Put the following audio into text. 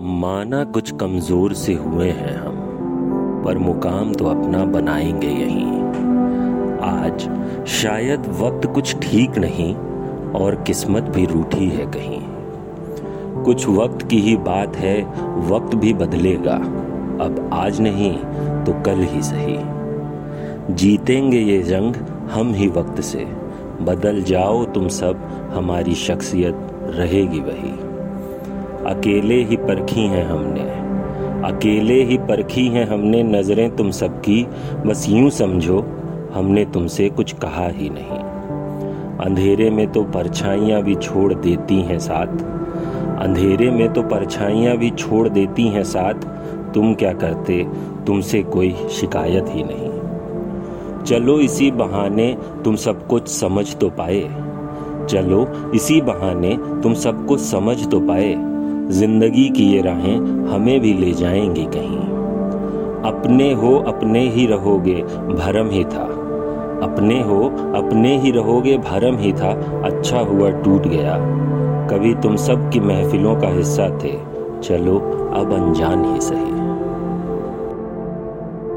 माना कुछ कमज़ोर से हुए हैं हम, पर मुकाम तो अपना बनाएँगे यहीं। आज शायद वक्त कुछ ठीक नहीं और किस्मत भी रूठी है कहीं। कुछ वक्त की ही बात है, वक्त भी बदलेगा। अब आज नहीं तो कल ही सही। जीतेंगे ये जंग हम ही वक्त से। बदल जाओ तुम सब, हमारी शख्सियत रहेगी वही। अकेले ही परखी हैं हमने। अकेले ही परखी हैं हमने नज़रें तुम सबकी। बस यूँ समझो, हमने तुमसे कुछ कहा ही नहीं। अंधेरे में तो परछाइयाँ भी छोड़ देती हैं साथ। अंधेरे में तो परछाइयाँ भी छोड़ देती हैं साथ। तुम क्या करते? तुमसे कोई शिकायत ही नहीं। चलो इसी बहाने तुम सब कुछ समझ तो पाए। चलो इसी बहाने तुम सब कुछ समझ तो पाए। ज़िंदगी की ये राहें हमें भी ले जाएँगी कहीं। अपने हो, अपने ही रहोगे, भरम ही था। अपने हो, अपने ही रहोगे, भरम ही था। अच्छा हुआ टूट गया। कभी तुम सब की महफिलों का हिस्सा थे। चलो, अब अनजान ही सही।